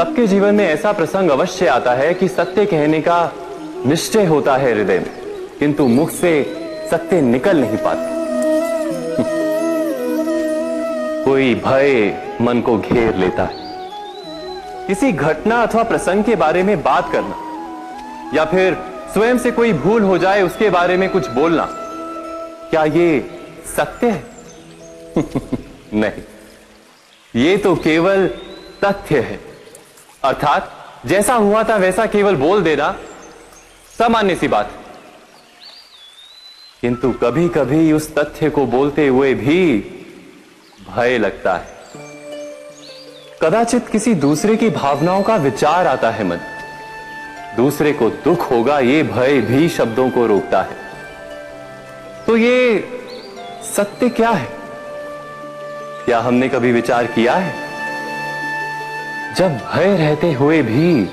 सबके जीवन में ऐसा प्रसंग अवश्य आता है कि सत्य कहने का निश्चय होता है हृदय में, किंतु मुख से सत्य निकल नहीं पाते। कोई भय मन को घेर लेता है। किसी घटना अथवा प्रसंग के बारे में बात करना, या फिर स्वयं से कोई भूल हो जाए उसके बारे में कुछ बोलना, क्या ये सत्य है? नहीं, ये तो केवल तथ्य है। अर्थात, जैसा हुआ था वैसा केवल बोल देना सामान्य सी बात। किंतु कभी कभी उस तथ्य को बोलते हुए भी भय लगता है। कदाचित किसी दूसरे की भावनाओं का विचार आता है मन। दूसरे को दुख होगा, ये भय भी शब्दों को रोकता है। तो ये सत्य क्या है? क्या हमने कभी विचार किया है? जब भय रहते हुए भी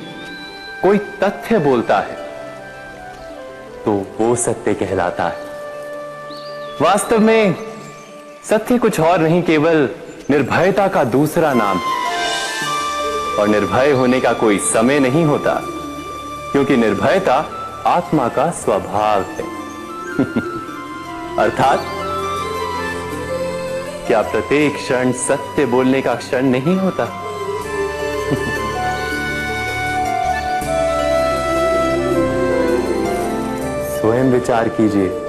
कोई तथ्य बोलता है तो वो सत्य कहलाता है। वास्तव में सत्य कुछ और नहीं, केवल निर्भयता का दूसरा नाम और निर्भय होने का कोई समय नहीं होता, क्योंकि निर्भयता आत्मा का स्वभाव है। अर्थात, क्या प्रत्येक क्षण सत्य बोलने का क्षण नहीं होता? स्वयं विचार कीजिए।